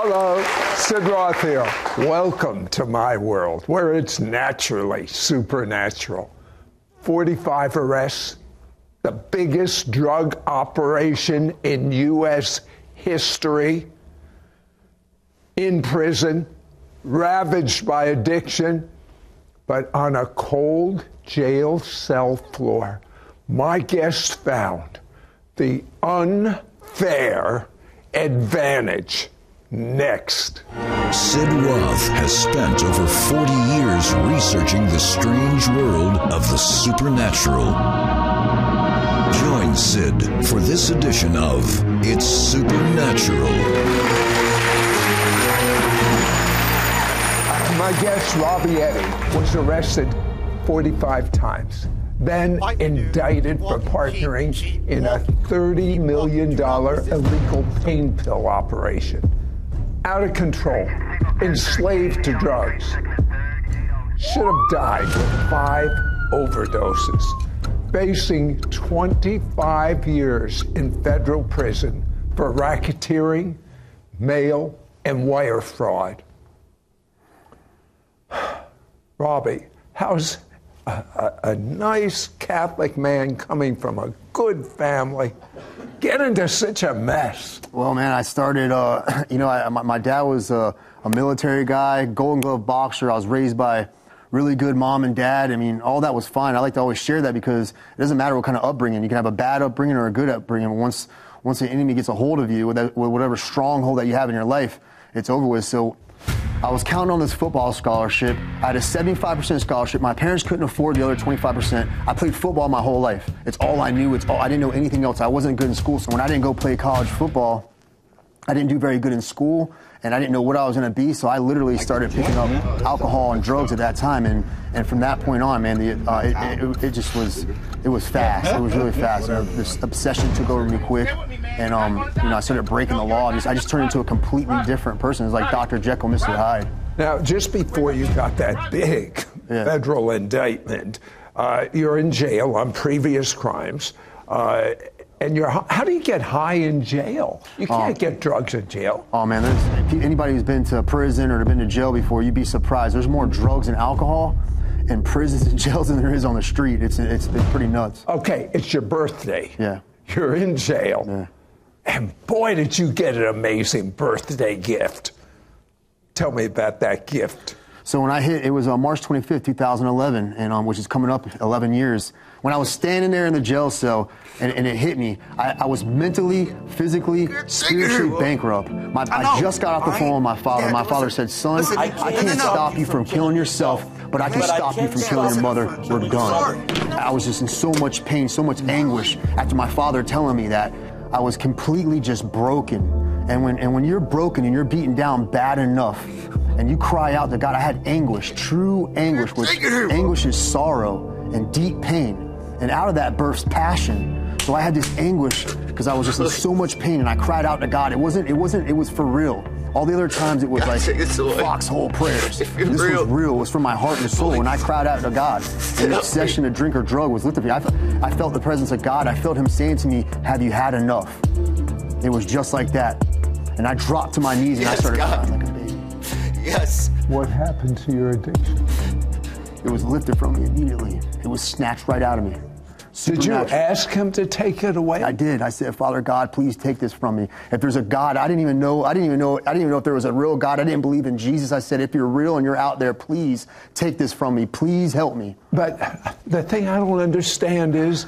Hello, Sid Roth here. Welcome to my world where it's naturally supernatural. 45 arrests, the biggest drug operation in U.S. history, in prison, ravaged by addiction, but on a cold jail cell floor, my guest found the unfair advantage. Next. Sid Roth has spent over 40 years researching the strange world of the supernatural. Join Sid for this edition of It's Supernatural. My guest, Robbie Eddy, was arrested 45 times, then indicted for partnering in a $30 million illegal pain pill operation. Out of control, enslaved to drugs. Should have died with five overdoses, facing 25 years in federal prison for racketeering, mail, and wire fraud. Robbie, how's a, a, a, nice Catholic man coming from a good family get into such a mess? Well, man, I started, uh, you know, I, my, my, dad was a, a, military guy, golden glove boxer. I was raised by really good mom and dad. I mean, all that was fine. I like to always share that because it doesn't matter what kind of upbringing. You can have a bad upbringing or a good upbringing. Once, once the enemy gets a hold of you, with, that, with whatever stronghold that you have in your life, it's over with. So I was counting on this football scholarship. I had a 75% scholarship. My parents couldn't afford the other 25%. I played football my whole life. It's all I knew. It's all I didn't know anything else. I wasn't good in school, so when I didn't go play college football, I didn't do very good in school, and I didn't know what I was going to be. So I literally started picking up alcohol and drugs at that time, and, and from that point on, man, the, uh, it, it, it, just was it was fast. It was really fast. And this obsession took over me quick, and um, you know, I started breaking the law. I just, I just turned into a completely different person. It's like Dr. Jekyll, Mr. Hyde. Now, just before you got that big yeah. federal indictment, uh, you're in jail on previous crimes. Uh, and you're how do you get high in jail? You oh. can't oh. get drugs in jail. Oh man, anybody who's been to prison or been to jail before, you'd be surprised. There's more drugs and alcohol in prisons and jails than there is on the street. It's it's, it's pretty nuts. Okay, it's your birthday. Yeah. You're in jail. Yeah. And boy, did you get an amazing birthday gift. Tell me about that gift. So when I hit, it was uh, March 25th, 2011, and um, which is coming up 11 years. When I was standing there in the jail cell and, and it hit me, I, I, was mentally, physically, spiritually bankrupt. My, I, just got off the phone with my father. My father said, "Son, I, can't stop you from killing yourself, but I can stop you from killing your mother. We're done." I was just in so much pain, so much anguish after my father telling me that. I was completely just broken. And when, and when you're broken and you're beaten down bad enough, and you cry out to God, I had anguish, true anguish, which anguish is sorrow and deep pain. And out of that bursts passion. So I had this anguish because I was just in so much pain and I cried out to God. It wasn't, it wasn't, it was for real. All the other times it was like foxhole prayers. This real. was real. It was from my heart and soul. And I cried out to God. And the obsession to drink or drug was lifted me. I, I felt the presence of God. I felt Him saying to me, Have you had enough? It was just like that. And I dropped to my knees and yes, I started God. crying like. Yes. What happened to your addiction? It was lifted from me immediately. It was snatched right out of me. Did you ask him to take it away? I did. I said, Father God, please take this from me. If there's a God, I didn't even know. I didn't even know. I didn't even know if there was a real God. I didn't believe in Jesus. I said, if you're real and you're out there, please take this from me. Please help me. But the thing I don't understand is.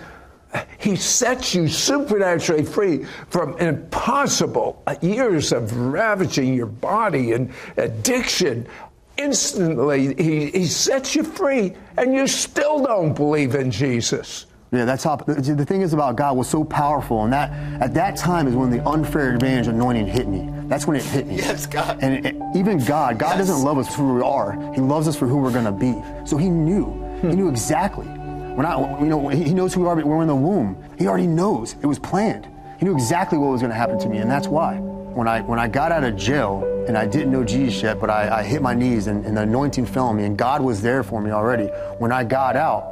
He sets you supernaturally free from impossible years of ravaging your body and addiction instantly he, he sets you free and you still don't believe in Jesus. Yeah, that's how the thing is about God was so powerful, and that at that time is when the unfair advantage anointing hit me. That's when it hit me. Yes, God. And it, even God, God yes. doesn't love us for who we are. He loves us for who we're going to be. So He knew. Hmm. He knew exactly. When I, you know, He knows who we are. When we're in the womb. He already knows. It was planned. He knew exactly what was going to happen to me, and that's why. When I when I got out of jail and I didn't know Jesus yet, but I, I hit my knees and, and the anointing fell on me, and God was there for me already. When I got out,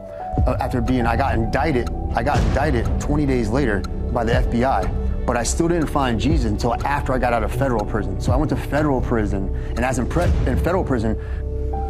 uh, after being, I got indicted. I got indicted 20 days later by the FBI but I still didn't find Jesus until after I got out of federal prison. So I went to federal prison, and as in, pre- in federal prison,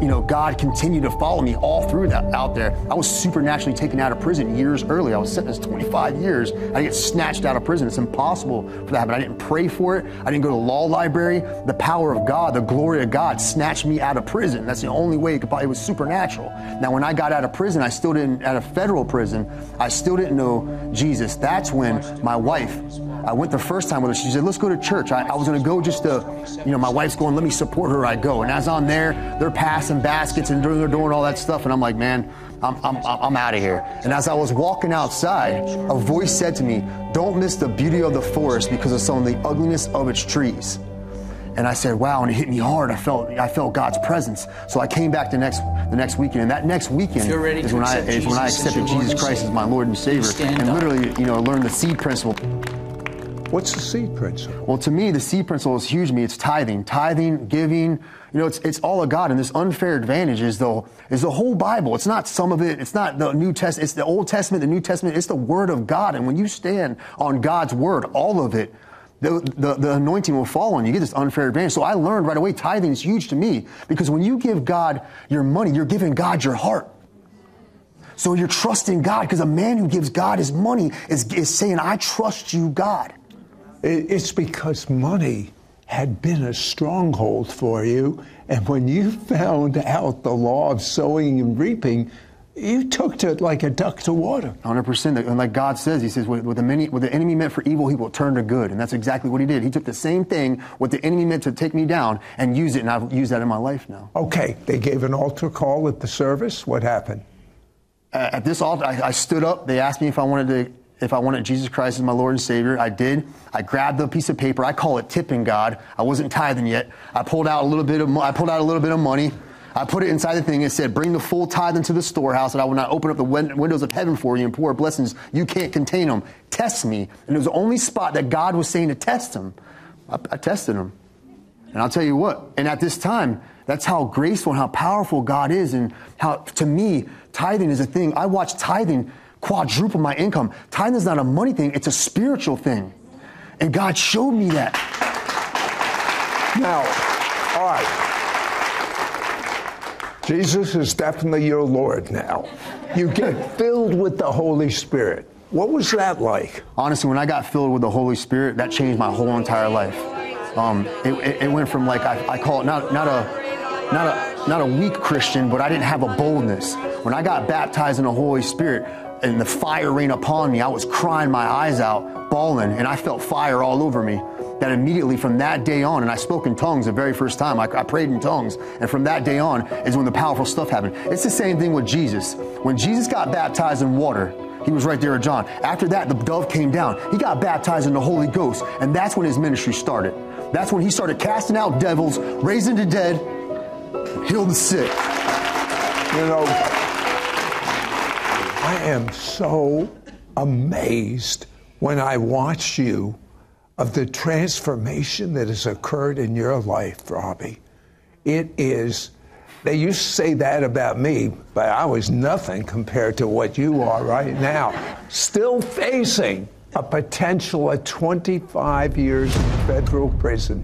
you know, God continued to follow me all through that out there. I was supernaturally taken out of prison years early. I was sentenced 25 years. I get snatched out of prison. It's impossible for that, but I didn't pray for it. I didn't go to the law library. The power of God, the glory of God snatched me out of prison. That's the only way it could it was supernatural. Now, when I got out of prison, I still didn't, out of federal prison, I still didn't know Jesus. That's when my wife, I went the first time with her. She said, let's go to church. I, I was going to go just to, you know, my wife's going, let me support her. I go. And as I'm there, they're passing baskets and they're doing all that stuff. And I'm like, man, I'm, I'm, I'm out of here. And as I was walking outside, a voice said to me, don't miss the beauty of the forest because of some of the ugliness of its trees. And I said, wow, and it hit me hard. I felt I felt God's presence. So I came back the next the next weekend. And that next weekend is when I is when I accepted Jesus Christ as my Lord and Savior. And literally, you know, learned the seed principle. What's the seed principle? Well, to me, the seed principle is huge to me. It's tithing, tithing, giving. You know, it's, it's all of God. And this unfair advantage is the, is the whole Bible. It's not some of it. It's not the New Testament. It's the Old Testament, the New Testament. It's the Word of God. And when you stand on God's Word, all of it, the, the, the anointing will fall on you. You get this unfair advantage. So I learned right away tithing is huge to me because when you give God your money, you're giving God your heart. So you're trusting God because a man who gives God his money is, is saying, I trust you, God. It's because money had been a stronghold for you. And when you found out the law of sowing and reaping, you took to it like a duck to water. 100%. And like God says, He says, what, the, many, what the enemy meant for evil, He will turn to good. And that's exactly what He did. He took the same thing, what the enemy meant to take me down, and use it. And I've used that in my life now. Okay. They gave an altar call at the service. What happened? Uh, at this altar, I, I stood up. They asked me if I wanted to if I wanted Jesus Christ as my Lord and Savior. I did. I grabbed the piece of paper. I call it tipping God. I wasn't tithing yet. I pulled out a little bit of I pulled out a little bit of money. I put it inside the thing. It said, "Bring the full tithe into the storehouse, and I will not open up the win- windows of heaven for you and pour blessings. You can't contain them. Test me." And it was the only spot that God was saying to test him. I, I tested him, and I'll tell you what. And at this time, that's how graceful and how powerful God is, and how to me, tithing is a thing. I watch tithing quadruple my income. Tithing is not a money thing, it's a spiritual thing. And God showed me that. Now, all right. Jesus is definitely your Lord now. You get filled with the Holy Spirit. What was that like? Honestly, when I got filled with the Holy Spirit, that changed my whole entire life. Um, it, it, it, went from like I, I call it not not a not a not a weak Christian, but I didn't have a boldness. When I got baptized in the Holy Spirit, and the fire rained upon me. I was crying my eyes out, bawling, and I felt fire all over me. That immediately from that day on, and I spoke in tongues the very first time, I, I, prayed in tongues, and from that day on is when the powerful stuff happened. It's the same thing with Jesus. When Jesus got baptized in water, he was right there at John. After that, the dove came down. He got baptized in the Holy Ghost, and that's when his ministry started. That's when he started casting out devils, raising the dead, healed the sick. You know, I am so amazed when I watch you of the transformation that has occurred in your life, Robbie. It is, they used to say that about me, but I was nothing compared to what you are right now. Still facing a potential of 25 years in federal prison.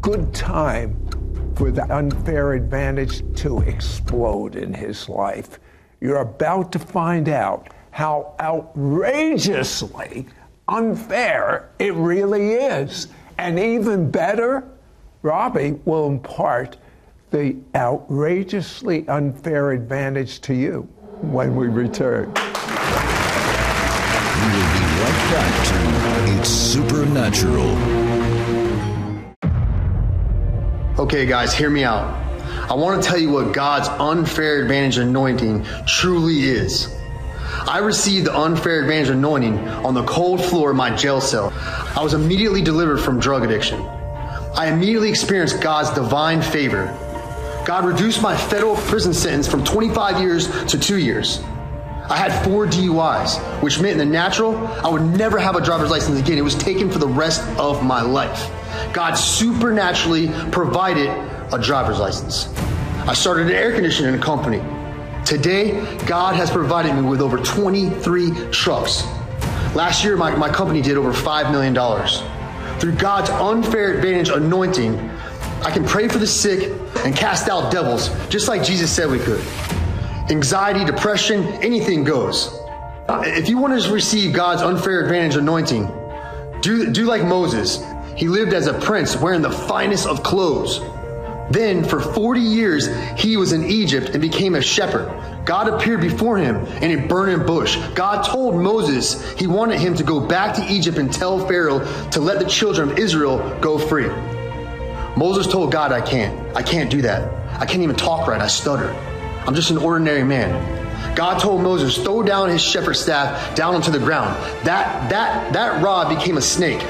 Good time for the unfair advantage to explode in his life. You're about to find out how outrageously unfair it really is. And even better, Robbie will impart the outrageously unfair advantage to you when we return. We will be right back to It's Supernatural. Okay, guys, hear me out. I want to tell you what God's unfair advantage anointing truly is. I received the unfair advantage anointing on the cold floor of my jail cell. I was immediately delivered from drug addiction. I immediately experienced God's divine favor. God reduced my federal prison sentence from 25 years to two years. I had four DUIs, which meant in the natural, I would never have a driver's license again. It was taken for the rest of my life. God supernaturally provided a driver's license. I started an air conditioning company. Today, God has provided me with over 23 trucks. Last year, my, my company did over $5 million. Through God's unfair advantage anointing, I can pray for the sick and cast out devils, just like Jesus said we could. Anxiety, depression, anything goes. If you want to receive God's unfair advantage anointing, do, do like Moses. He lived as a prince wearing the finest of clothes. Then, for 40 years, he was in Egypt and became a shepherd. God appeared before him in a burning bush. God told Moses he wanted him to go back to Egypt and tell Pharaoh to let the children of Israel go free. Moses told God, I can't. I can't do that. I can't even talk right. I stutter. I'm just an ordinary man. God told Moses, throw down his shepherd staff down onto the ground. That, that, that rod became a snake.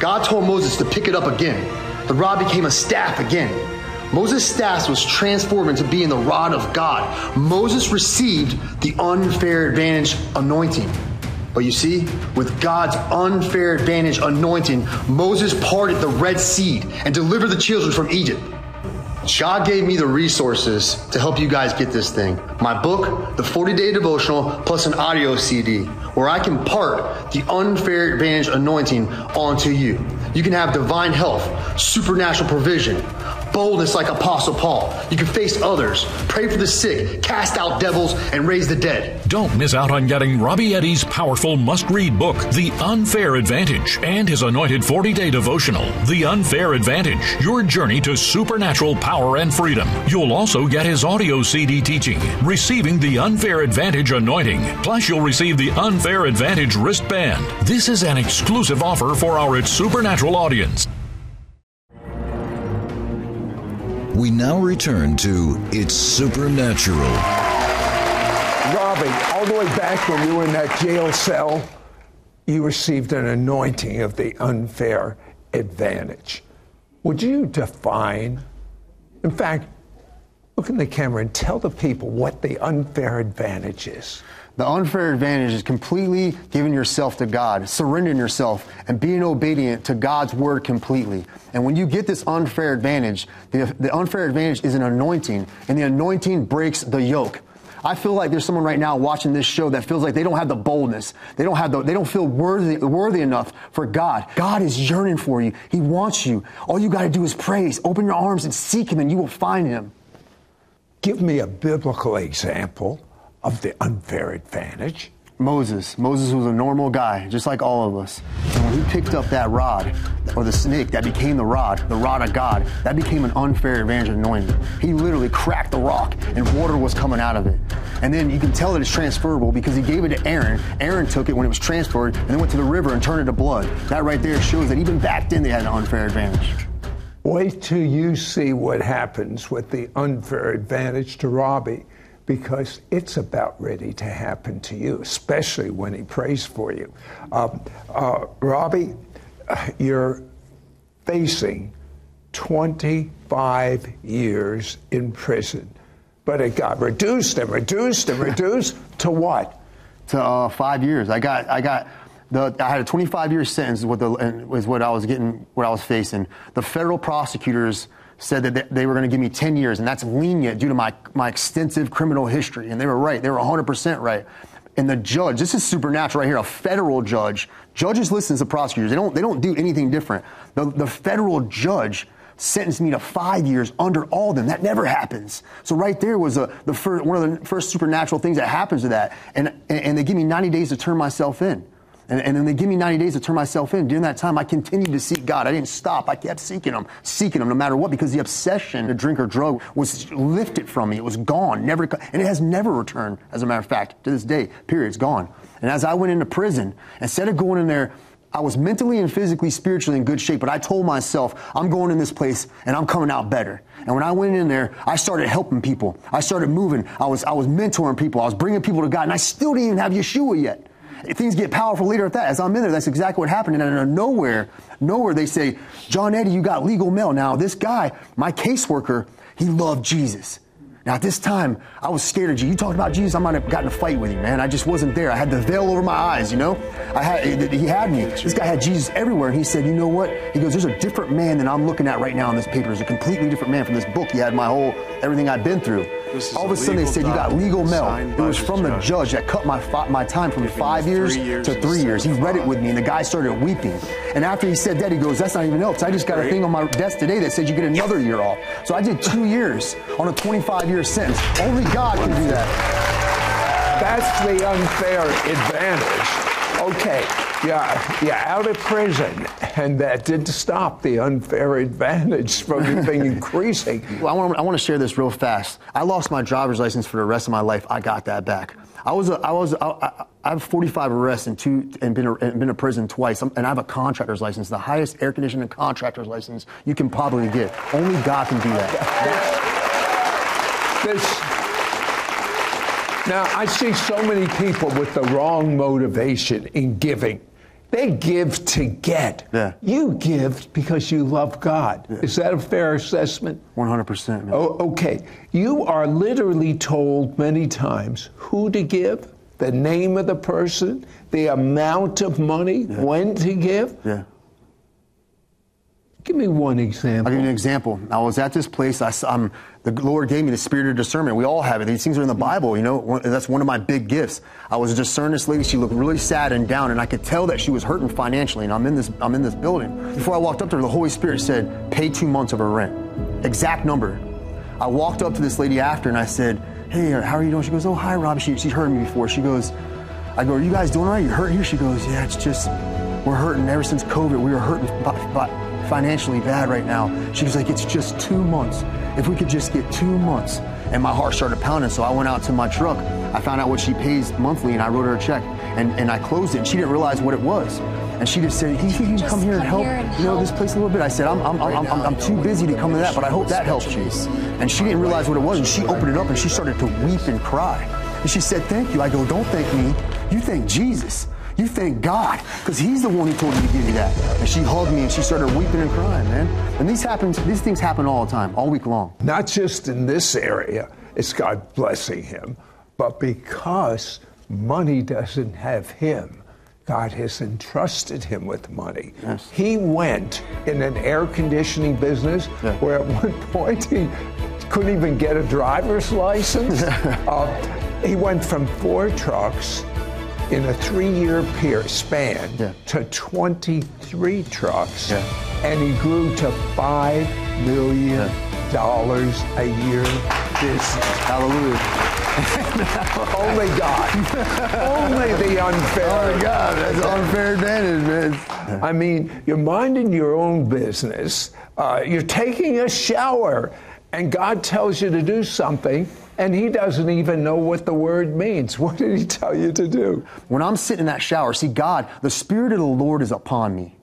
God told Moses to pick it up again. The rod became a staff again. Moses' staff was transformed into being the rod of God. Moses received the unfair advantage anointing. But you see, with God's unfair advantage anointing, Moses parted the Red Sea and delivered the children from Egypt. God gave me the resources to help you guys get this thing. My book, the 40 day devotional, plus an audio CD, where I can part the unfair advantage anointing onto you. You can have divine health, supernatural provision, boldness like Apostle Paul. You can face others, pray for the sick, cast out devils, and raise the dead. Don't miss out on getting Robbie Eddy's powerful must read book, The Unfair Advantage, and his anointed 40 day devotional, The Unfair Advantage Your Journey to Supernatural Power and Freedom. You'll also get his audio CD teaching, Receiving the Unfair Advantage Anointing. Plus, you'll receive the Unfair Advantage wristband. This is an exclusive offer for our Supernatural audience. We now return to It's Supernatural. Robbie, all the way back when you were in that jail cell, you received an anointing of the unfair advantage. Would you define, in fact, look in the camera and tell the people what the unfair advantage is? The unfair advantage is completely giving yourself to God, surrendering yourself, and being obedient to God's word completely. And when you get this unfair advantage, the, the unfair advantage is an anointing, and the anointing breaks the yoke. I feel like there's someone right now watching this show that feels like they don't have the boldness. They don't have the, they don't feel worthy, worthy enough for God. God is yearning for you. He wants you. All you got to do is praise, open your arms and seek Him and you will find Him. Give me a biblical example of the unfair advantage. Moses. Moses was a normal guy, just like all of us. And when he picked up that rod, or the snake that became the rod, the rod of God, that became an unfair advantage anointing. He literally cracked the rock and water was coming out of it. And then you can tell that it's transferable because he gave it to Aaron. Aaron took it when it was transferred and then went to the river and turned it to blood. That right there shows that even back then they had an unfair advantage. Wait till you see what happens with the unfair advantage to Robbie because it's about ready to happen to you, especially when he prays for you. Um, uh, Robbie, you're facing 25 years in prison, but it got reduced and reduced and reduced to what? To uh, five years. I got, I got. The, I had a 25 year sentence what, the, was what I was getting, what I was facing. The federal prosecutors said that they were going to give me 10 years, and that's lenient due to my, my extensive criminal history. And they were right. They were 100% right. And the judge, this is supernatural right here, a federal judge. Judges listen to prosecutors. They don't, they don't do anything different. The, the federal judge sentenced me to five years under all them. That never happens. So right there was a, the first, one of the first supernatural things that happens to that. And, and they give me 90 days to turn myself in. And, and then they give me 90 days to turn myself in. During that time, I continued to seek God. I didn't stop. I kept seeking Him, seeking Him no matter what, because the obsession to drink or drug was lifted from me. It was gone, never, and it has never returned, as a matter of fact, to this day. Period. It's gone. And as I went into prison, instead of going in there, I was mentally and physically, spiritually in good shape, but I told myself, I'm going in this place and I'm coming out better. And when I went in there, I started helping people. I started moving. I was, I was mentoring people. I was bringing people to God, and I still didn't even have Yeshua yet things get powerful later at that. As I'm in there, that's exactly what happened. And out of nowhere, nowhere they say, John Eddy, you got legal mail. Now, this guy, my caseworker, he loved Jesus. Now, at this time, I was scared of you. You talked about Jesus, I might have gotten a fight with you, man. I just wasn't there. I had the veil over my eyes, you know? I had, he had me. This guy had Jesus everywhere. And he said, you know what? He goes, there's a different man than I'm looking at right now in this paper. There's a completely different man from this book. He had my whole, everything I'd been through. All of a sudden they said you got legal mail. It was from the judge that cut my my time from five years, years to three years. He read it with me, and the guy started weeping. And after he said that, he goes, "That's not even else. I just got a thing on my desk today that said you get another year off." So I did two years on a 25-year sentence. Only God can do that. That's the unfair advantage. Okay, yeah, yeah, out of prison, and that didn't stop the unfair advantage from being increasing. Well, I want, I want to share this real fast. I lost my driver's license for the rest of my life. I got that back. I was, a, I was, I, I have 45 arrests and two, and been, a, and been to prison twice. and I have a contractor's license, the highest air conditioning contractor's license you can probably get. Only God can do that. this now, I see so many people with the wrong motivation in giving. They give to get. Yeah. You give because you love God. Yeah. Is that a fair assessment? 100%. Oh, okay. You are literally told many times who to give, the name of the person, the amount of money, when to give. Give me one example. I'll give you an example. I was at this place. I, um, the Lord gave me the spirit of discernment. We all have it. These things are in the Bible. You know, that's one of my big gifts. I was discerning this lady. She looked really sad and down, and I could tell that she was hurting financially. And I'm in this, I'm in this building. Before I walked up to her, the Holy Spirit said, "Pay two months of her rent." Exact number. I walked up to this lady after, and I said, "Hey, how are you doing?" She goes, "Oh, hi, Rob." She, she's heard me before. She goes, "I go, are you guys doing all right? You hurt here?" She goes, "Yeah, it's just we're hurting. Ever since COVID, we were hurting." By, by, financially bad right now. She was like, it's just two months. If we could just get two months. And my heart started pounding. So I went out to my truck. I found out what she pays monthly and I wrote her a check. And, and I closed it. And she didn't realize what it was. And she just said, "You can come here and help, you know, this place a little bit." I said, "I'm, I'm, I'm, I'm, I'm too busy to come to that, but I hope that helps you." And she didn't realize what it was, and she opened it up and she started to weep and cry. And she said, "Thank you." I go, "Don't thank me. You thank Jesus." You thank God, because He's the one who told you to give you that. And she hugged me and she started weeping and crying, man. And these happens, these things happen all the time, all week long. Not just in this area, it's God blessing him, but because money doesn't have him. God has entrusted him with money. Yes. He went in an air conditioning business yeah. where at one point he couldn't even get a driver's license. uh, he went from four trucks in a three-year period span yeah. to 23 trucks, yeah. and he grew to five million dollars a year business. Hallelujah. Only God. Only the unfair. Oh God, that's unfair advantage, man. I mean, you're minding your own business. Uh, you're taking a shower, and God tells you to do something and he doesn't even know what the word means. What did he tell you to do? When I'm sitting in that shower, see, God, the Spirit of the Lord is upon me.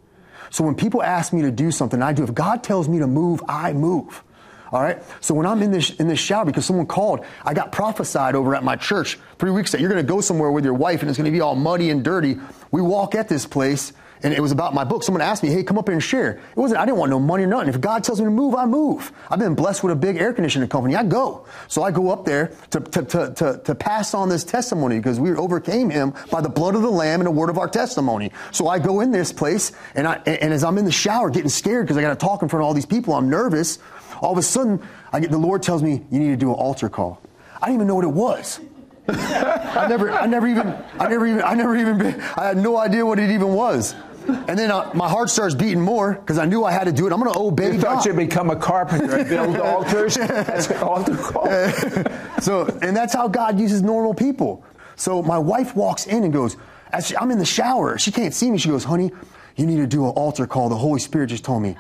So when people ask me to do something, I do. If God tells me to move, I move. All right. So when I'm in this in this shower, because someone called, I got prophesied over at my church three weeks that you're going to go somewhere with your wife and it's going to be all muddy and dirty. We walk at this place and it was about my book. Someone asked me, "Hey, come up here and share." It wasn't. I didn't want no money or nothing. If God tells me to move, I move. I've been blessed with a big air conditioning company. I go. So I go up there to to to to, to pass on this testimony because we overcame him by the blood of the Lamb and the word of our testimony. So I go in this place, and I and as I'm in the shower, getting scared because I got to talk in front of all these people, I'm nervous. All of a sudden, I get the Lord tells me, "You need to do an altar call." I didn't even know what it was. I never, I never even, I never even, I never even, been, I had no idea what it even was. And then uh, my heart starts beating more because I knew I had to do it. I'm going to obey you God. thought you'd become a carpenter and build altars? That's an altar call. so, and that's how God uses normal people. So my wife walks in and goes, she, I'm in the shower. She can't see me. She goes, honey, you need to do an altar call. The Holy Spirit just told me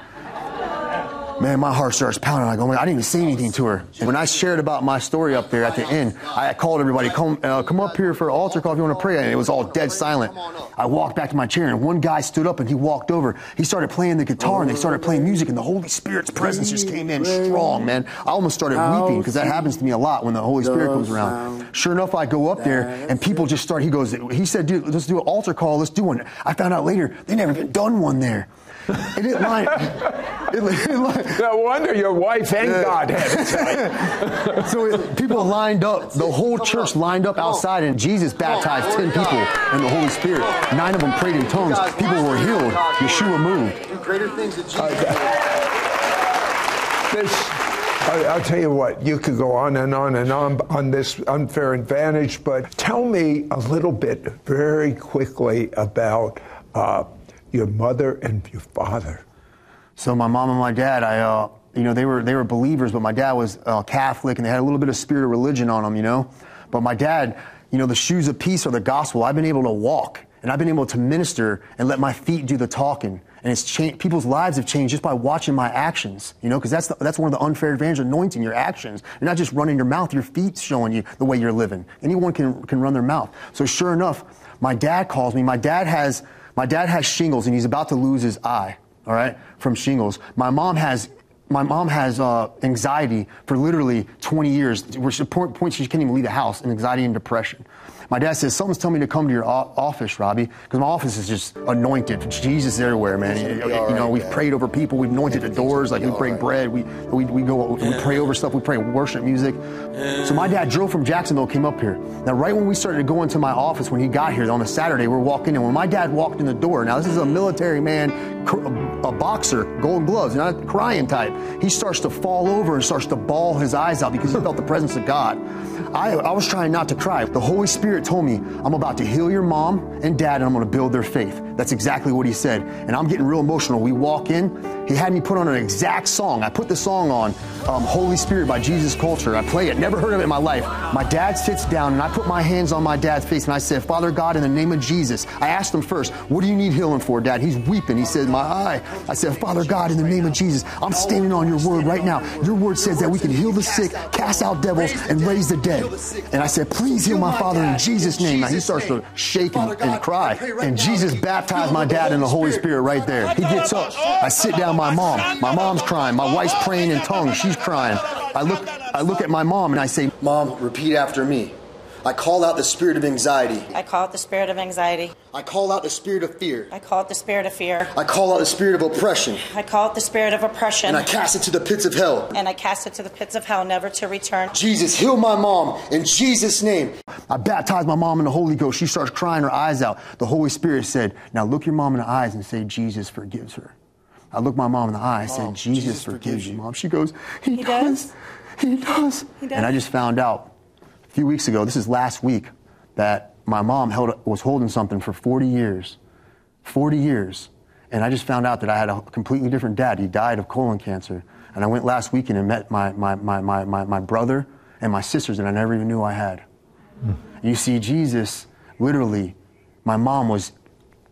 man, my heart starts pounding. I go, man, I didn't even say anything to her. When I shared about my story up there at the end, I called everybody, come, uh, come up here for an altar call if you want to pray. And it was all dead silent. I walked back to my chair, and one guy stood up and he walked over. He started playing the guitar, and they started playing music, and the Holy Spirit's presence just came in strong, man. I almost started weeping because that happens to me a lot when the Holy Spirit comes around. Sure enough, I go up there, and people just start. He goes, he said, dude, let's do an altar call. Let's do one. I found out later they never even done one there. And it lined, it, it no wonder your wife and uh, God had it. so it, people lined up, the whole church lined up outside, and Jesus baptized 10 people in the Holy Spirit. Nine of them prayed in tongues. People were healed. Yeshua moved. Greater things that Jesus uh, this, I, will tell you what, you could go on and on and on on this unfair advantage, but tell me a little bit very quickly about uh, your mother and your father. So my mom and my dad, I, uh, you know, they were they were believers, but my dad was uh, Catholic, and they had a little bit of spirit of religion on them, you know. But my dad, you know, the shoes of peace are the gospel. I've been able to walk, and I've been able to minister and let my feet do the talking. And it's changed, people's lives have changed just by watching my actions, you know, because that's, the, that's one of the unfair advantages anointing your actions. You're not just running your mouth, your feet's showing you the way you're living. Anyone can, can run their mouth. So sure enough, my dad calls me. My dad has, my dad has shingles and he's about to lose his eye, all right, from shingles. My mom has my mom has uh, anxiety for literally 20 years, where she point she can't even leave the house, and anxiety and depression. My dad says, Someone's telling me to come to your office, Robbie, because my office is just anointed. Jesus everywhere, man. You, you know, we've prayed over people, we've anointed the doors, like we break bread, we, we, we go, we pray over stuff, we pray worship music. So my dad drove from Jacksonville, came up here. Now, right when we started to go into my office, when he got here on a Saturday, we are walking in. When my dad walked in the door, now this is a military man, a boxer, gold gloves, not a crying type. He starts to fall over and starts to bawl his eyes out because he felt the presence of God. I, I was trying not to cry. The Holy Spirit told me, I'm about to heal your mom and dad and I'm going to build their faith. That's exactly what he said. And I'm getting real emotional. We walk in. He had me put on an exact song. I put the song on, um, Holy Spirit by Jesus Culture. I play it. Never heard of it in my life. My dad sits down and I put my hands on my dad's face and I said, Father God, in the name of Jesus. I asked him first, what do you need healing for, dad? He's weeping. He said, my eye. I said, Father God, in the name of Jesus, I'm standing on your word right now. Your word says that we can heal the sick, cast out devils, and raise the dead. And I said, please heal my father in Jesus' name. Now he starts to shake and, and cry. And Jesus baptized my dad in the Holy Spirit right there. He gets up. I sit down my mom. My mom's crying. My wife's praying in tongues. She's crying. I look, I look at my mom and I say, Mom, repeat after me. I call out the spirit of anxiety. I call out the spirit of anxiety. I call out the spirit of fear. I call it the spirit of fear. I call out the spirit of oppression. I call it the spirit of oppression. And I cast it to the pits of hell. And I cast it to the pits of hell, never to return. Jesus, heal my mom in Jesus' name. I baptized my mom in the Holy Ghost. She starts crying her eyes out. The Holy Spirit said, Now look your mom in the eyes and say, Jesus forgives her. I looked my mom in the eye. I said, Jesus, Jesus forgives you, mom. She goes, He, he does. does. He does. He does. And I just found out a few weeks ago, this is last week, that my mom held, was holding something for 40 years. 40 years. And I just found out that I had a completely different dad. He died of colon cancer. And I went last weekend and met my, my, my, my, my, my brother and my sisters that I never even knew I had. Mm. You see, Jesus, literally, my mom was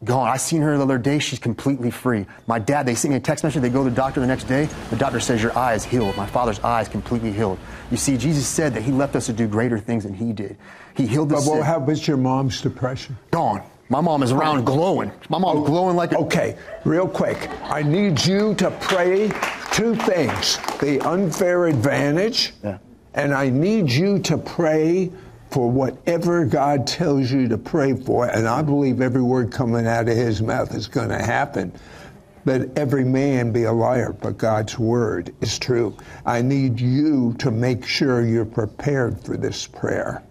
gone. I seen her the other day. She's completely free. My dad, they sent me a text message. They go to the doctor the next day. The doctor says, Your eye is healed. My father's eye is completely healed. You see, Jesus said that he left us to do greater things than he did. He healed the but, sick. Well, how was your mom's depression? Gone. My mom is around glowing. My mom's oh, glowing like a. Okay, real quick. I need you to pray two things the unfair advantage, yeah. and I need you to pray for whatever God tells you to pray for, and I believe every word coming out of his mouth is going to happen. Let every man be a liar, but God's word is true. I need you to make sure you're prepared for this prayer.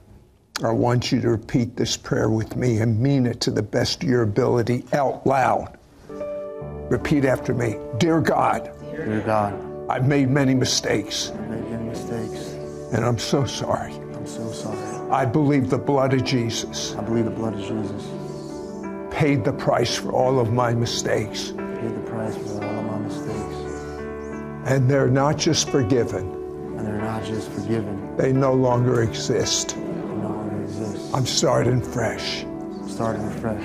I want you to repeat this prayer with me and mean it to the best of your ability out loud. Repeat after me Dear God, Dear God, I've made many mistakes. I've made many mistakes. And I'm so sorry. I'm so sorry. I believe the blood of Jesus. I believe the blood of Jesus. Paid the price for all of my mistakes. Paid the price for all of my mistakes. And they're not just forgiven. And they're not just forgiven. They no longer exist. They no longer exist. I'm starting fresh. Starting fresh.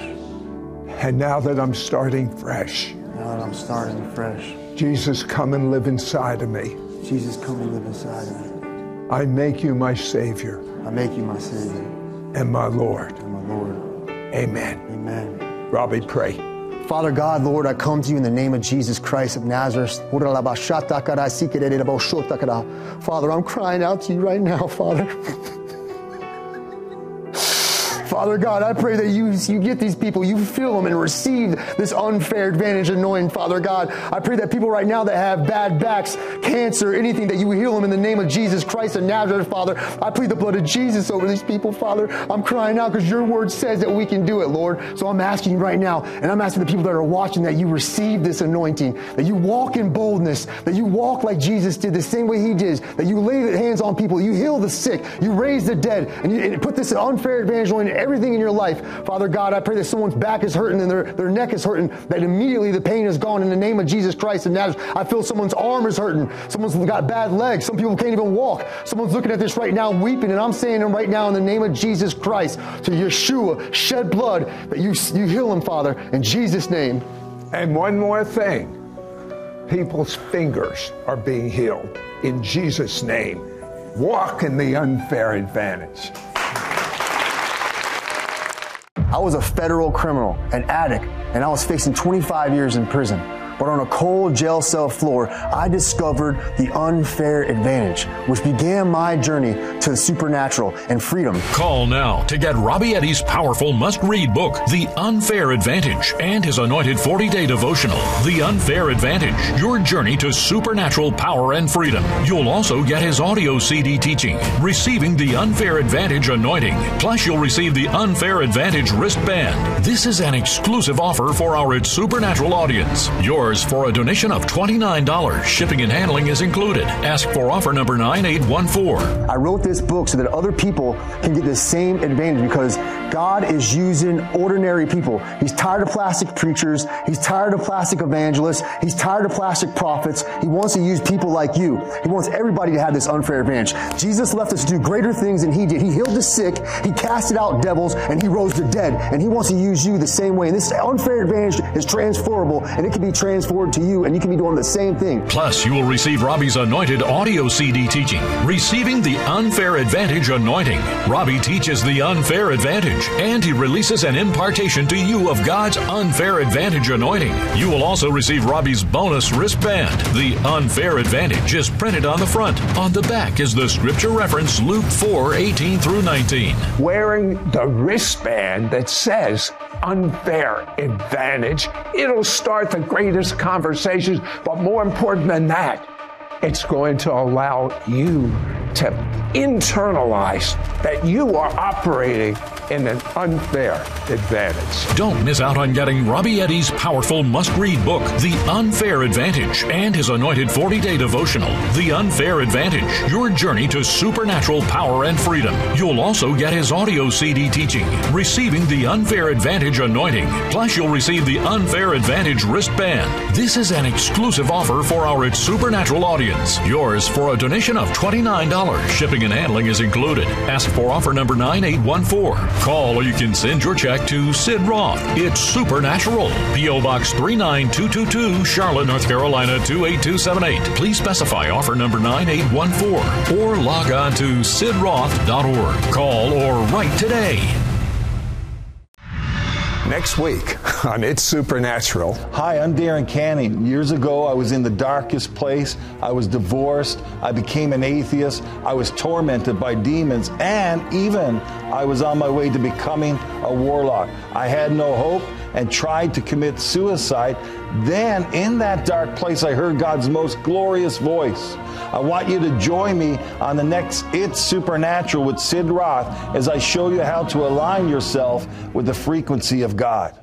And now that I'm starting fresh. Now that I'm starting fresh. Jesus, come and live inside of me. Jesus, come and live inside of me. I make you my Savior. I make you my Savior. And my Lord. And my Lord. Amen. Amen. Robbie, pray. Father God, Lord, I come to you in the name of Jesus Christ of Nazareth. Father, I'm crying out to you right now, Father. Father God, I pray that you, you get these people, you fill them and receive this unfair advantage anointing, Father God. I pray that people right now that have bad backs, cancer, anything, that you heal them in the name of Jesus Christ of Nazareth, Father. I plead the blood of Jesus over these people, Father. I'm crying out because your word says that we can do it, Lord. So I'm asking you right now, and I'm asking the people that are watching that you receive this anointing, that you walk in boldness, that you walk like Jesus did, the same way he did, that you lay hands on people, you heal the sick, you raise the dead, and you and put this unfair advantage on everything in your life. Father God, I pray that someone's back is hurting and their, their neck is hurting, that immediately the pain is gone in the name of Jesus Christ and Nazareth. I feel someone's arm is hurting. Someone's got bad legs. Some people can't even walk. Someone's looking at this right now weeping, and I'm saying them right now in the name of Jesus Christ to Yeshua, shed blood, that you, you heal him, Father, in Jesus' name. And one more thing people's fingers are being healed in Jesus' name. Walk in the unfair advantage. I was a federal criminal, an addict, and I was facing 25 years in prison. But on a cold jail cell floor, I discovered the unfair advantage, which began my journey to the supernatural and freedom. Call now to get Robbie Eddy's powerful must read book, The Unfair Advantage, and his anointed 40 day devotional, The Unfair Advantage Your Journey to Supernatural Power and Freedom. You'll also get his audio CD teaching, Receiving the Unfair Advantage Anointing. Plus, you'll receive the Unfair Advantage wristband. This is an exclusive offer for our Supernatural audience. Your yours for a donation of $29. Shipping and handling is included. Ask for offer number 9814. I wrote this book so that other people can get the same advantage because God is using ordinary people. He's tired of plastic preachers. He's tired of plastic evangelists. He's tired of plastic prophets. He wants to use people like you. He wants everybody to have this unfair advantage. Jesus left us to do greater things than he did. He healed the sick. He casted out devils and he rose the dead. And he wants to use you the same way. And this unfair advantage is transferable and it can be transferred to you, and you can be doing the same thing. Plus, you will receive Robbie's anointed audio CD teaching, Receiving the Unfair Advantage Anointing. Robbie teaches the unfair advantage, and he releases an impartation to you of God's unfair advantage anointing. You will also receive Robbie's bonus wristband. The unfair advantage is printed on the front. On the back is the scripture reference Luke 4 18 through 19. Wearing the wristband that says unfair advantage, it'll start the greatest conversations, but more important than that, it's going to allow you to internalize that you are operating in an unfair advantage. Don't miss out on getting Robbie Eddy's powerful must read book, The Unfair Advantage, and his anointed 40 day devotional, The Unfair Advantage Your Journey to Supernatural Power and Freedom. You'll also get his audio CD teaching, Receiving the Unfair Advantage Anointing. Plus, you'll receive the Unfair Advantage wristband. This is an exclusive offer for our Supernatural audience. Yours for a donation of $29. Shipping and handling is included. Ask for offer number 9814. Call or you can send your check to Sid Roth. It's Supernatural. P.O. Box 39222, Charlotte, North Carolina 28278. Please specify offer number 9814 or log on to sidroth.org. Call or write today. Next week on It's Supernatural. Hi, I'm Darren Canning. Years ago, I was in the darkest place. I was divorced. I became an atheist. I was tormented by demons. And even I was on my way to becoming a warlock. I had no hope and tried to commit suicide. Then, in that dark place, I heard God's most glorious voice. I want you to join me on the next It's Supernatural with Sid Roth as I show you how to align yourself with the frequency of God.